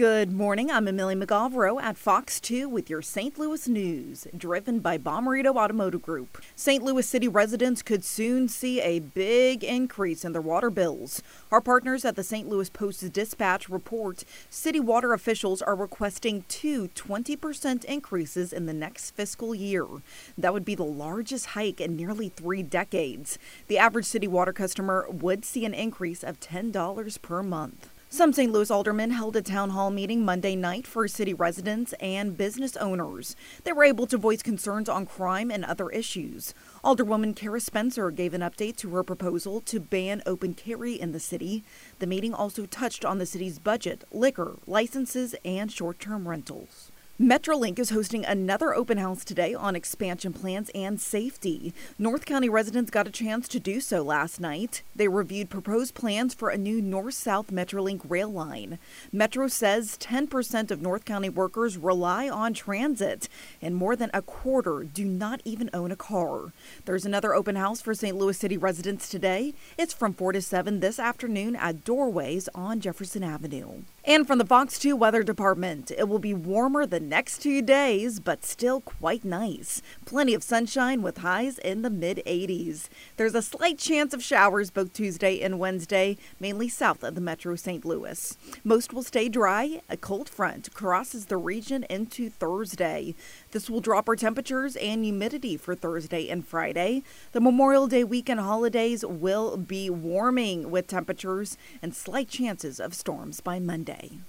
Good morning. I'm Emily McGovero at Fox 2 with your St. Louis news, driven by Bomarito Automotive Group. St. Louis City residents could soon see a big increase in their water bills. Our partners at the St. Louis Post Dispatch report city water officials are requesting two 20% increases in the next fiscal year. That would be the largest hike in nearly three decades. The average city water customer would see an increase of $10 per month. Some St. Louis aldermen held a town hall meeting Monday night for city residents and business owners. They were able to voice concerns on crime and other issues. Alderwoman Cara Spencer gave an update to her proposal to ban open carry in the city. The meeting also touched on the city's budget, liquor, licenses, and short term rentals. Metrolink is hosting another open house today on expansion plans and safety. North County residents got a chance to do so last night. They reviewed proposed plans for a new north south Metrolink rail line. Metro says 10% of North County workers rely on transit, and more than a quarter do not even own a car. There's another open house for St. Louis City residents today. It's from 4 to 7 this afternoon at Doorways on Jefferson Avenue. And from the Fox 2 Weather Department, it will be warmer the next two days, but still quite nice. Plenty of sunshine with highs in the mid 80s. There's a slight chance of showers both Tuesday and Wednesday, mainly south of the metro St. Louis. Most will stay dry. A cold front crosses the region into Thursday. This will drop our temperatures and humidity for Thursday and Friday. The Memorial Day weekend holidays will be warming with temperatures and slight chances of storms by Monday.